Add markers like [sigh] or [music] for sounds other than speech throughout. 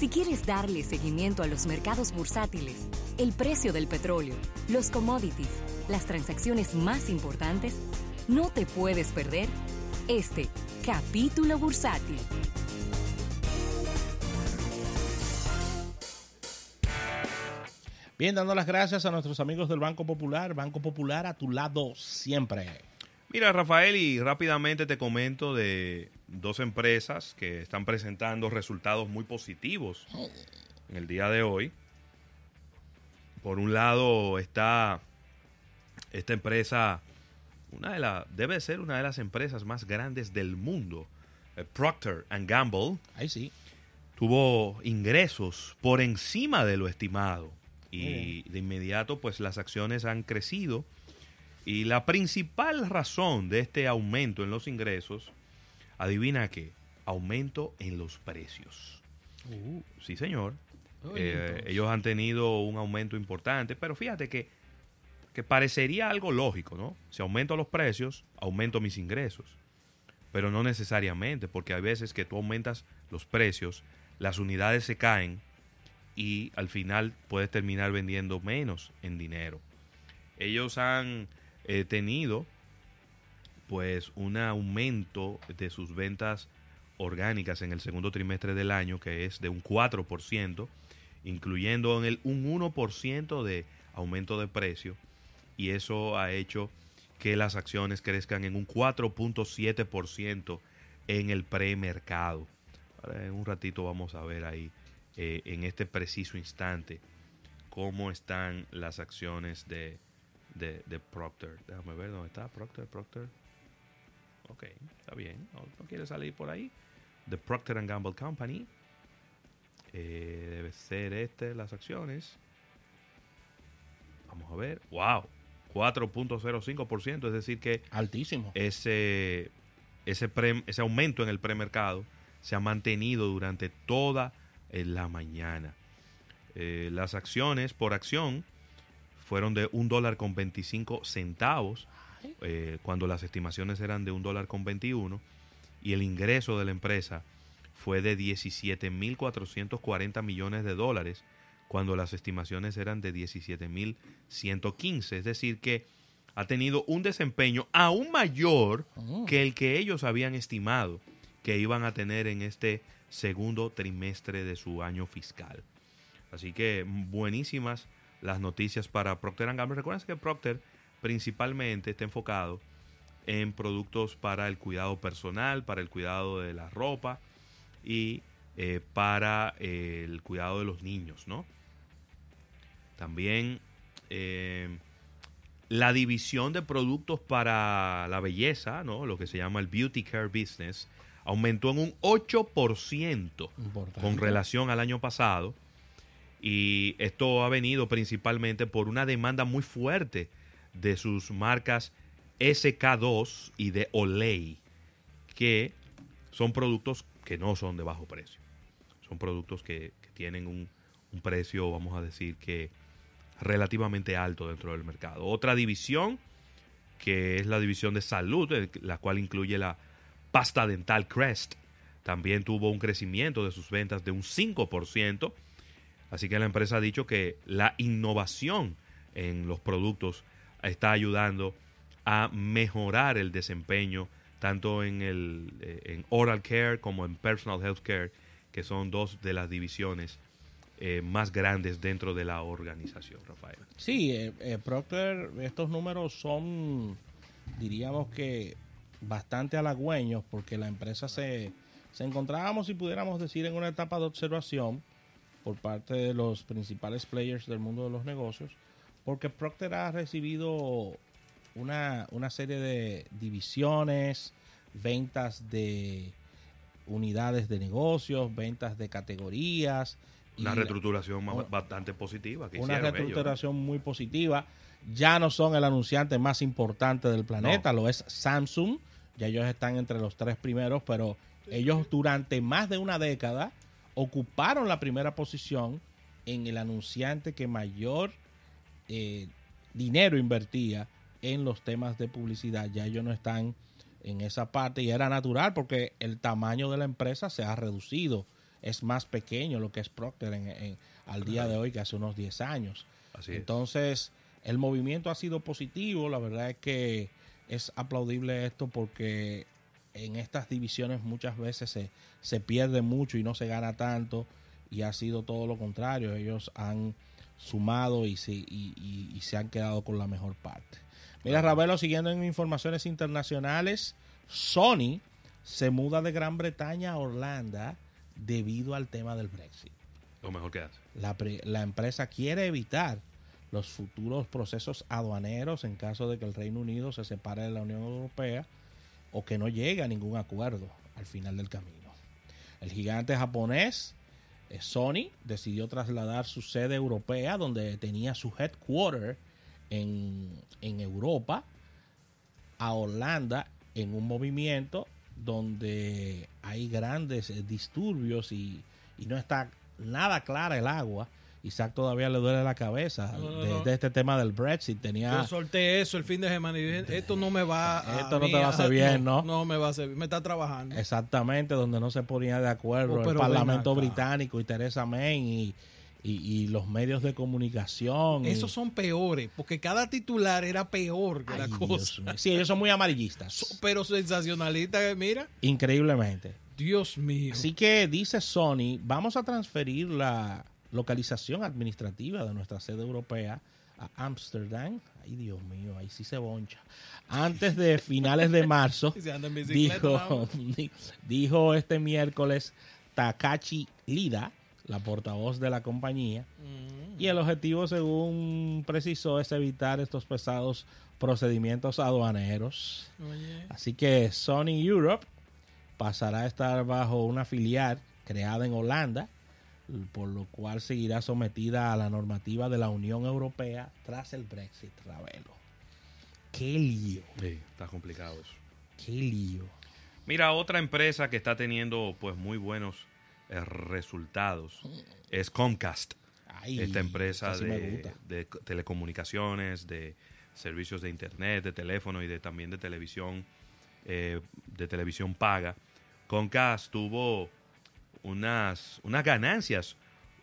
Si quieres darle seguimiento a los mercados bursátiles, el precio del petróleo, los commodities, las transacciones más importantes, no te puedes perder este capítulo bursátil. Bien, dando las gracias a nuestros amigos del Banco Popular. Banco Popular a tu lado siempre. Mira, Rafael, y rápidamente te comento de dos empresas que están presentando resultados muy positivos en el día de hoy. Por un lado está esta empresa, una de la, debe ser una de las empresas más grandes del mundo, eh, Procter Gamble. Ahí sí. Tuvo ingresos por encima de lo estimado y de inmediato pues las acciones han crecido y la principal razón de este aumento en los ingresos, adivina qué, aumento en los precios. Uh. Sí, señor. Eh, ellos han tenido un aumento importante, pero fíjate que, que parecería algo lógico, ¿no? Si aumento los precios, aumento mis ingresos. Pero no necesariamente, porque hay veces que tú aumentas los precios, las unidades se caen y al final puedes terminar vendiendo menos en dinero. Ellos han eh, tenido pues un aumento de sus ventas orgánicas en el segundo trimestre del año que es de un 4%, incluyendo en el un 1% de aumento de precio y eso ha hecho que las acciones crezcan en un 4.7% en el premercado. En un ratito vamos a ver ahí eh, en este preciso instante cómo están las acciones de, de, de, Procter. Déjame ver dónde está Procter, Procter. Ok, está bien. No, no quiere salir por ahí. The Procter and Gamble Company. Eh, debe ser este las acciones. Vamos a ver. ¡Wow! 4.05%, es decir que altísimo. Ese ese pre, ese aumento en el premercado se ha mantenido durante toda en la mañana. Eh, las acciones por acción fueron de un dólar con 25 centavos eh, cuando las estimaciones eran de un dólar con 21 y el ingreso de la empresa fue de 17.440 millones de dólares cuando las estimaciones eran de 17.115. Es decir, que ha tenido un desempeño aún mayor que el que ellos habían estimado que iban a tener en este segundo trimestre de su año fiscal. Así que buenísimas las noticias para Procter Gamble. Recuerden que Procter principalmente está enfocado en productos para el cuidado personal, para el cuidado de la ropa y eh, para eh, el cuidado de los niños, ¿no? También eh, la división de productos para la belleza, ¿no? Lo que se llama el Beauty Care Business, aumentó en un 8% con relación al año pasado. Y esto ha venido principalmente por una demanda muy fuerte de sus marcas SK2 y de Olay, que son productos que no son de bajo precio. Son productos que, tienen un, un, precio, vamos a decir, que relativamente alto dentro del mercado. Otra división, que es la división de salud, la cual incluye la pasta dental Crest también tuvo un crecimiento de sus ventas de un 5%. Así que la empresa ha dicho que la innovación en los productos está ayudando a mejorar el desempeño tanto en el eh, en oral care como en personal health care, que son dos de las divisiones eh, más grandes dentro de la organización, Rafael. Sí, eh, eh, Procter, estos números son, diríamos que bastante halagüeños porque la empresa se, se encontrábamos, si pudiéramos decir, en una etapa de observación por parte de los principales players del mundo de los negocios, porque Procter ha recibido una, una serie de divisiones, ventas de unidades de negocios, ventas de categorías. Una reestructuración la, bastante positiva. Que una reestructuración muy positiva. Ya no son el anunciante más importante del planeta, no. lo es Samsung. Ya ellos están entre los tres primeros, pero ellos durante más de una década ocuparon la primera posición en el anunciante que mayor eh, dinero invertía en los temas de publicidad. Ya ellos no están en esa parte y era natural porque el tamaño de la empresa se ha reducido es más pequeño lo que es Procter en, al día de hoy que hace unos 10 años. Entonces, el movimiento ha sido positivo, la verdad es que es aplaudible esto porque en estas divisiones muchas veces se, se pierde mucho y no se gana tanto y ha sido todo lo contrario, ellos han sumado y se, y, se han quedado con la mejor parte. Mira, Ravelo, siguiendo en informaciones internacionales, Sony se muda de Gran Bretaña a Orlando debido al tema del Brexit. Lo mejor que hace. La, la empresa quiere evitar los futuros procesos aduaneros en caso de que el Reino Unido se separe de la Unión Europea o que no llegue a ningún acuerdo al final del camino. El gigante japonés eh, Sony decidió trasladar su sede europea donde tenía su headquarter en, en Europa a Holanda en un movimiento donde hay grandes eh, disturbios y, y no está nada clara el agua Isaac todavía le duele la cabeza de, este tema del Brexit. Tenía... Yo solté eso el fin de semana y dije, esto no me va [laughs] a... Esto no te va a hacer bien, [laughs] ¿no? ¿no? me va a hacer Me está trabajando. Exactamente, donde no se ponía de acuerdo oh, el Parlamento Británico y Teresa May y, los medios de comunicación. Esos son peores, porque cada titular era peor que la cosa. Sí, ellos son muy amarillistas. pero sensacionalistas, mira. Increíblemente. Dios mío. Así que dice Sony, vamos a transferir la localización administrativa de nuestra sede europea a Ámsterdam. Ay, Dios mío, ahí sí se boncha. Antes de [laughs] finales de marzo, dijo, [laughs] dijo este miércoles Takachi Lida, la portavoz de la compañía. Y el objetivo, según precisó, es evitar estos pesados procedimientos aduaneros. Así que Sony Europe pasará a estar bajo una filial creada en Holanda por lo cual seguirá sometida a la normativa de la Unión Europea tras el Brexit, Ravelo. Qué lío. Sí, está complicado eso. Qué lío. Mira, otra empresa que está teniendo pues muy buenos eh, resultados es Comcast. Esta empresa de, telecomunicaciones, de servicios de internet, de teléfono y de también de televisión, eh, de televisión paga. Comcast tuvo unas, unas ganancias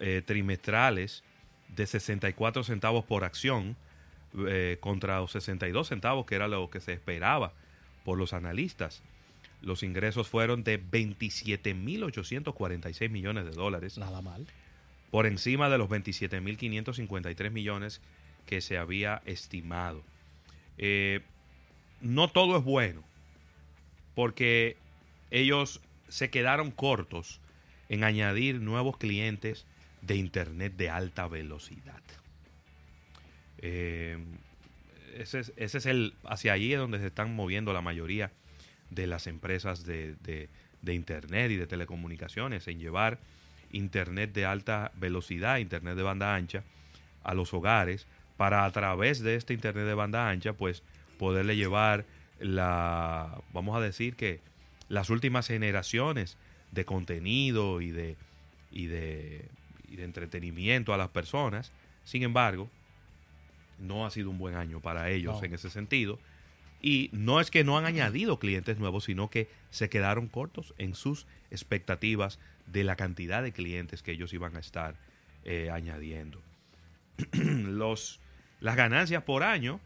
eh, trimestrales de 64 centavos por acción eh, contra los 62 centavos que era lo que se esperaba por los analistas. Los ingresos fueron de 27.846 millones de dólares. Nada mal. Por encima de los 27.553 millones que se había estimado. Eh, no todo es bueno, porque ellos se quedaron cortos en añadir nuevos clientes de Internet de alta velocidad. Eh, ese, es, el, hacia allí es donde se están moviendo la mayoría de las empresas de, de, Internet y de telecomunicaciones, en llevar Internet de alta velocidad, Internet de banda ancha, a los hogares, para a través de este Internet de banda ancha, pues poderle llevar la, vamos a decir que las últimas generaciones de contenido y de, y de, y de entretenimiento a las personas. Sin embargo, no ha sido un buen año para ellos en ese sentido. Y no es que no han añadido clientes nuevos, sino que se quedaron cortos en sus expectativas de la cantidad de clientes que ellos iban a estar eh, añadiendo. [clears throat] Los, las ganancias por año,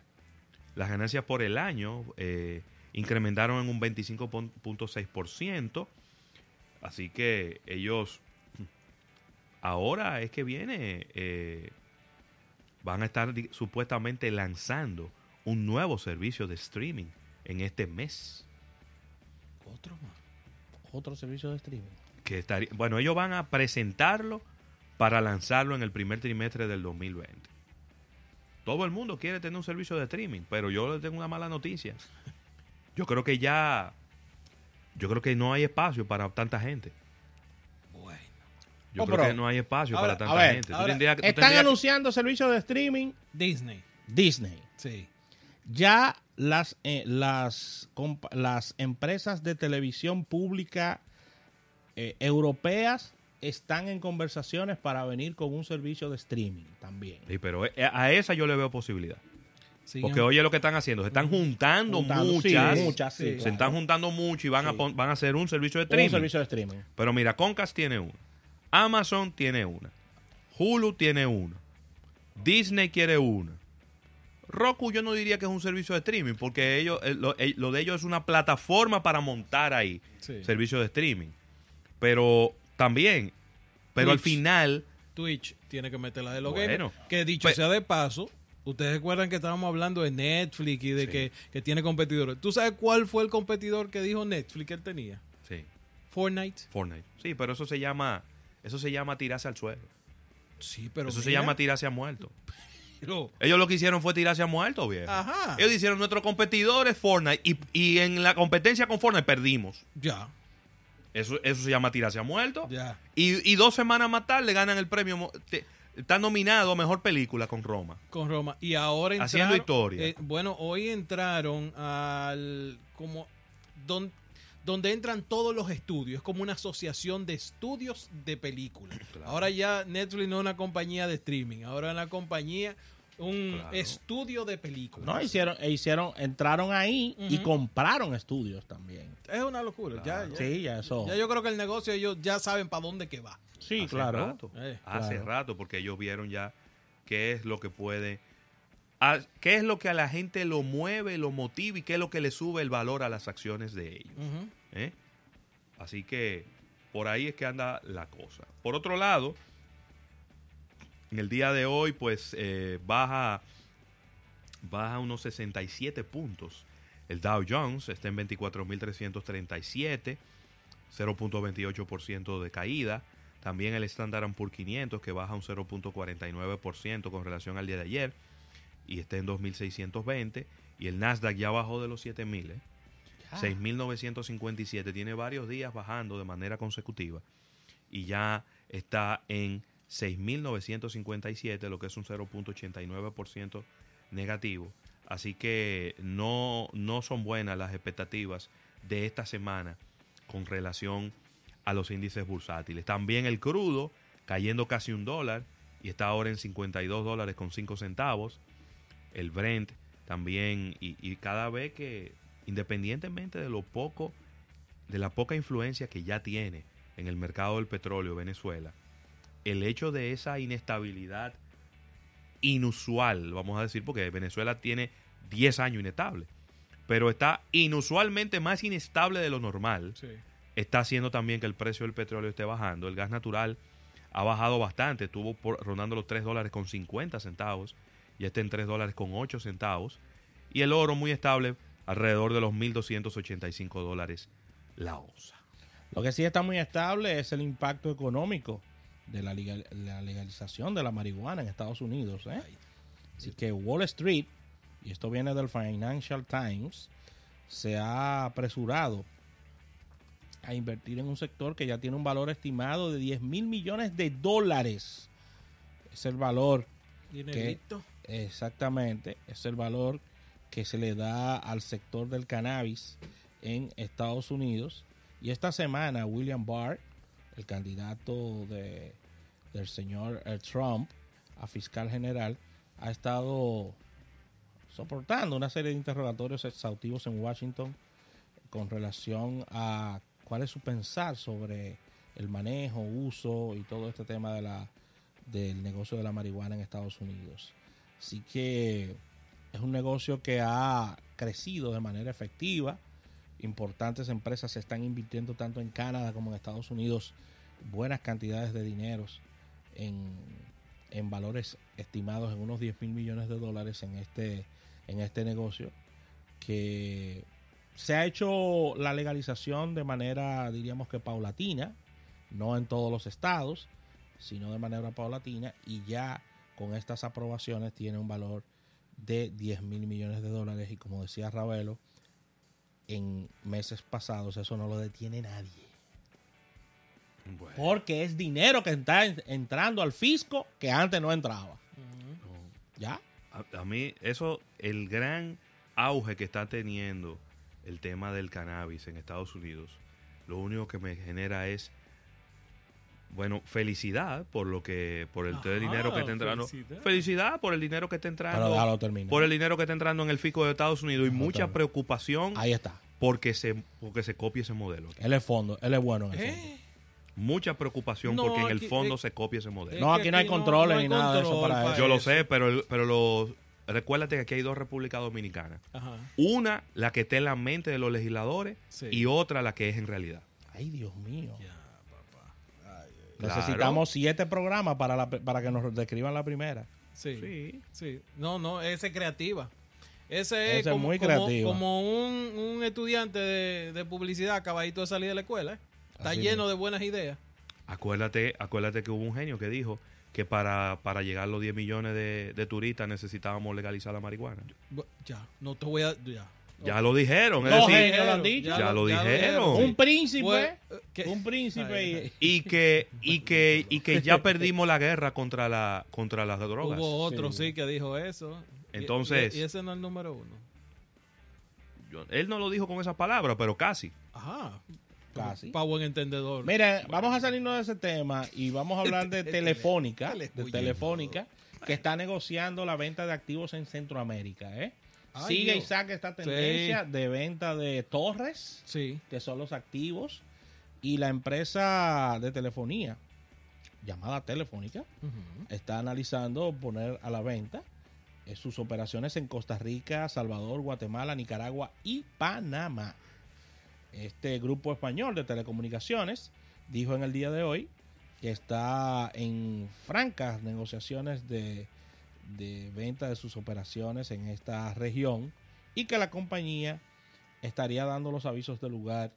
las ganancias por el año eh, incrementaron en un 25.6%. Así que ellos ahora es que viene, eh, van a estar supuestamente lanzando un nuevo servicio de streaming en este mes. Otro más. Otro servicio de streaming. Que estaría, bueno, ellos van a presentarlo para lanzarlo en el primer trimestre del 2020. Todo el mundo quiere tener un servicio de streaming, pero yo les tengo una mala noticia. Yo creo que ya yo creo que no hay espacio para tanta gente. Bueno. Yo oh, creo que no hay espacio para tanta gente. están anunciando servicios de streaming. Disney. Disney. Sí. Ya las, eh, las, las empresas de televisión pública eh, europeas están en conversaciones para venir con un servicio de streaming también. Sí, pero eh, a esa yo le veo posibilidad. Porque oye lo que están haciendo, se están juntando, muchas, se están juntando mucho y van a van a hacer un servicio de streaming. Un servicio de streaming. Pero mira, Concast tiene uno, Amazon tiene una. Hulu tiene una. Disney quiere una. Roku yo no diría que es un servicio de streaming, porque ellos, eh, lo, eh, lo de ellos es una plataforma para montar ahí Sí. servicio de streaming. Pero también, pero al final, Twitch tiene que meter la de los Bueno. gamers. Que dicho Pe- sea de paso, ustedes recuerdan que estábamos hablando de Netflix y de Sí. que, que tiene competidores. ¿Tú sabes cuál fue el competidor que dijo Netflix que él tenía? sí, Fortnite. Fortnite. Sí, pero eso se llama, eso se llama tirarse al suelo. Sí, pero eso se llama tirarse a muerto. pero- Ellos lo que hicieron fue tirarse a muerto, viejo. Ajá. Ellos hicieron nuestro competidor es Fortnite y, y en la competencia con Fortnite perdimos. Ya, Eso, eso se llama tirarse a muerto. ya. Y, y dos semanas más tarde ganan el premio. te- está nominado a mejor película con Roma. Con Roma. Y ahora entraron. Haciendo historia. eh, bueno, hoy entraron al. como. don- donde entran todos los estudios. Es como una asociación de estudios de películas. Claro. Ahora ya Netflix no es una compañía de streaming. Ahora es una compañía. Un Claro. estudio de películas. No, hicieron, e hicieron, entraron ahí y compraron estudios también. Es una locura. Ya, Claro. ya, Sí, ya eso. ya yo creo que el negocio ellos ya saben para dónde que va. sí, Hace claro. rato. Eh, Hace claro. rato, porque ellos vieron ya qué es lo que puede. a- qué es lo que a la gente lo mueve, lo motiva y qué es lo que le sube el valor a las acciones de ellos. ¿eh? Así que por ahí es que anda la cosa. Por otro lado, en el día de hoy, pues eh, baja, baja unos 67 puntos. El Dow Jones está en 24.337, 0.28% de caída. También el Standard Poor's 500 que baja un 0.49% con relación al día de ayer y está en 2.620. Y el Nasdaq ya bajó de los 7.000. ¿eh? 6.957. Tiene varios días bajando de manera consecutiva y ya está en 6.957, lo que es un 0.89% negativo. Así que no, no son buenas las expectativas de esta semana con relación a los índices bursátiles. También el crudo cayendo casi un dólar y está ahora en 52 dólares con 5 centavos. El Brent también y, y cada vez que independientemente de lo poco de la poca influencia que ya tiene en el mercado del petróleo Venezuela, el hecho de esa inestabilidad inusual, vamos a decir, porque Venezuela tiene 10 años inestable, pero está inusualmente más inestable de lo normal, Sí. está haciendo también que el precio del petróleo esté bajando. El gas natural ha bajado bastante, estuvo por, rondando los 3 dólares con 50 centavos, y está en 3 dólares con 8 centavos. Y el oro muy estable, alrededor de los 1.285 dólares la onza. Lo que sí está muy estable es el impacto económico de la, legal- la legalización de la marihuana en Estados Unidos. ¿eh? Así que Wall Street, y esto viene del Financial Times, se ha apresurado a invertir en un sector que ya tiene un valor estimado de 10 mil millones de dólares. Es el valor Dinerito. Exactamente, es el valor que se le da al sector del cannabis en Estados Unidos. Y esta semana William Barr, el candidato de, del señor eh, Trump a fiscal general, ha estado soportando una serie de interrogatorios exhaustivos en Washington con relación a cuál es su pensar sobre el manejo, uso y todo este tema de la, del negocio de la marihuana en Estados Unidos. Así que es un negocio que ha crecido de manera efectiva. Importantes empresas se están invirtiendo tanto en Canadá como en Estados Unidos buenas cantidades de dineros en, en valores estimados en unos 10 mil millones de dólares en este, en este negocio que se ha hecho la legalización de manera, diríamos que paulatina, no en todos los estados, sino de manera paulatina y ya con estas aprobaciones tiene un valor de 10 mil millones de dólares. Y como decía Ravelo, en meses pasados eso no lo detiene nadie. Porque es dinero que está en- entrando al fisco que antes no entraba. ¿Ya? A, a mí, eso, el gran auge que está teniendo el tema del cannabis en Estados Unidos, lo único que me genera es, bueno, felicidad por lo que, por el Ajá, dinero que está entrando. felicidad. Felicidad por el dinero que está entrando. Por el dinero que está entrando en el fisco de Estados Unidos y mucha preocupación Ahí está. porque se, porque se copie ese modelo. Él es fondo, él es bueno en eso. ¿Eh? mucha preocupación No, porque en el fondo eh, se copie ese modelo. No, aquí no hay controles no hay ni nada de eso para para eso. Yo lo sé, pero, el- pero lo, recuérdate que aquí hay dos repúblicas dominicanas. Ajá. Una, la que está en la mente de los legisladores, Sí. y otra, la que es en realidad. Ay, Dios mío. Claro. Necesitamos siete programas para, la- para que nos describan la primera. Sí. Sí. Sí. No, no, esa es creativa. Ese es, como, muy como- creativa. como un, un estudiante de, de publicidad acabadito de salir de la escuela. ¿eh? Está Así lleno de buenas ideas. Acuérdate, acuérdate que hubo un genio que dijo que para, para llegar a los 10 millones de, de turistas necesitábamos legalizar la marihuana. Ya, no te voy a... Ya, Ya lo dijeron, es Los decir, genios lo han dicho. Ya lo dijeron. Un príncipe. Pues. Un príncipe. Y- que, y que, y que ya perdimos la guerra contra la, contra las drogas. Hubo otro, Sí. sí, que dijo eso. Entonces- Y, y ese no es el número uno. Yo- él no lo dijo con esas palabras, pero casi. Ajá. Casi. Para buen entendedor. Mira, vamos a salirnos de ese tema y vamos a hablar de [laughs] Telefónica, de Telefónica, que está negociando la venta de activos en Centroamérica. ¿eh? Ay, Sigue Dios. y saca esta tendencia de venta de torres, Sí. que son los activos, y la empresa de telefonía, llamada Telefónica, está analizando poner a la venta eh, sus operaciones en Costa Rica, Salvador, Guatemala, Nicaragua y Panamá. Este grupo español de telecomunicaciones dijo en el día de hoy que está en francas negociaciones de, de venta de sus operaciones en esta región y que la compañía estaría dando los avisos de lugar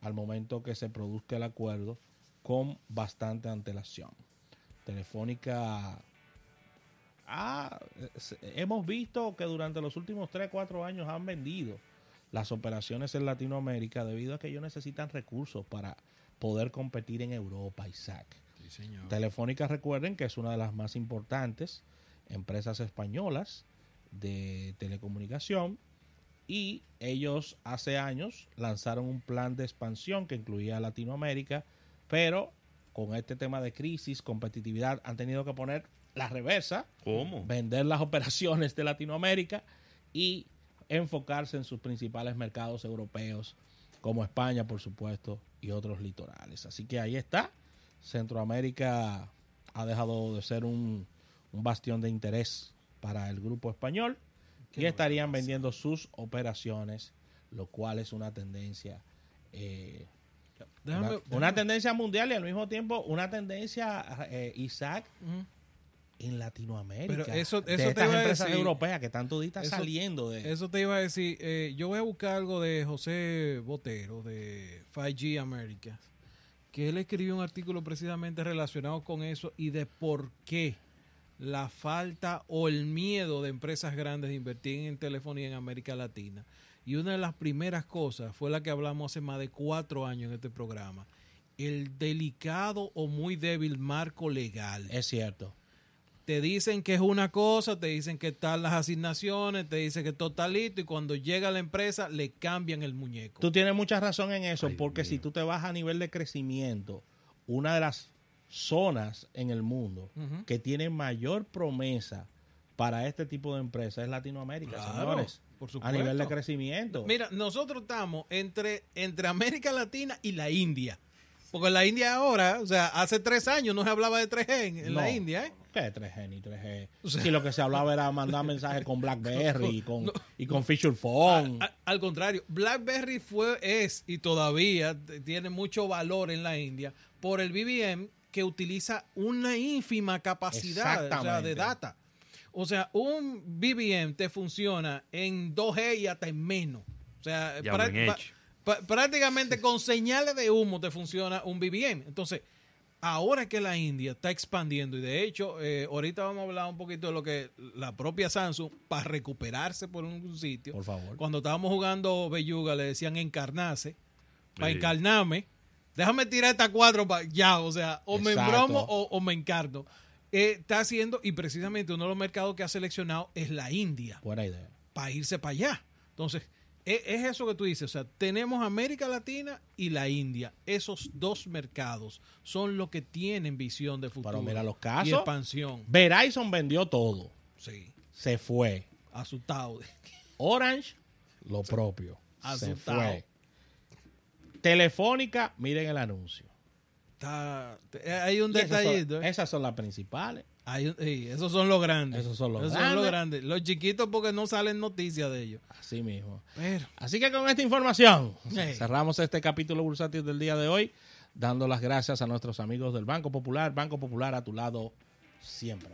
al momento que se produzca el acuerdo con bastante antelación. Telefónica ha- es- hemos visto que durante los últimos 3, 4 años han vendido las operaciones en Latinoamérica debido a que ellos necesitan recursos para poder competir en Europa, Isaac. Sí, señor. Telefónica, recuerden que es una de las más importantes empresas españolas de telecomunicación y ellos hace años lanzaron un plan de expansión que incluía Latinoamérica, pero con este tema de crisis, competitividad, han tenido que poner la reversa, ¿Cómo? vender las [laughs] operaciones de Latinoamérica y enfocarse en sus principales mercados europeos, como España, por supuesto, y otros litorales. Así que ahí está. Centroamérica ha dejado de ser un, un bastión de interés para el grupo español y estarían vendiendo sus operaciones, lo cual es una tendencia eh, Déjame- una, déjame- una tendencia mundial y al mismo tiempo una tendencia, eh, Isaac, en Latinoamérica. Pero eso- de te estas iba a decir. europeas que están toditas Eso- saliendo de... Eso te iba a decir. eh, yo voy a buscar algo de José Botero, de 5G Americas, que él escribió un artículo precisamente relacionado con eso y de por qué la falta o el miedo de empresas grandes de invertir en telefonía en América Latina. Y una de las primeras cosas fue la que hablamos hace más de cuatro años en este programa. El delicado o muy débil marco legal Es cierto. te dicen que es una cosa, te dicen que están las asignaciones, te dicen que todo está listo y cuando llega la empresa le cambian el muñeco. Tú tienes mucha razón en eso, Ay, porque Dios si tú te vas a nivel de crecimiento, una de las zonas en el mundo que tiene mayor promesa para este tipo de empresas es Latinoamérica, Claro, señores. por A nivel de crecimiento. Mira, nosotros estamos entre, entre América Latina y la India. Porque la India ahora, o sea, hace tres años no se hablaba de 3G en, en la No. India, ¿eh? ¿Qué 3G ni 3G? O sea- si lo que se hablaba era mandar [laughs] mensajes con BlackBerry y con, y con Feature Phone. A- al contrario, BlackBerry fue, es y todavía tiene mucho valor en la India por el BBM que utiliza una ínfima capacidad o sea, de data. O sea, un BBM te funciona en 2G y hasta en menos. O sea, prácticamente con señales de humo te funciona un BBM. Entonces, ahora que la India está expandiendo, y de hecho, eh, ahorita vamos a hablar un poquito de lo que la propia Samsung, para recuperarse por un sitio, Por favor. cuando estábamos jugando Belluga le decían encarnarse, para Sí. encarnarme, déjame tirar estas cuatro para ya, o sea, o me embromo o, o me encarno. Eh, está haciendo, y precisamente uno de los mercados que ha seleccionado es la India, Buena idea. para irse para allá. Entonces, e- es, eso que tú dices, o sea, tenemos América Latina y la India. Esos dos mercados son los que tienen visión de futuro. Pero mira los Y casos. expansión. Verizon vendió todo. Sí, Se fue. asustado. [laughs] Orange, lo propio. Se Asustado. fue. Telefónica, miren el anuncio. está, hay un esas son- detallito. ¿eh? Esas son las principales. Hay sí, esos son los grandes. Esos son los Esos grandes. grandes. Los chiquitos porque no salen noticias de ellos. Así mismo. Pero, Así que con esta información Hey. cerramos este capítulo bursátil del día de hoy, dando las gracias a nuestros amigos del Banco Popular. Banco Popular a tu lado siempre.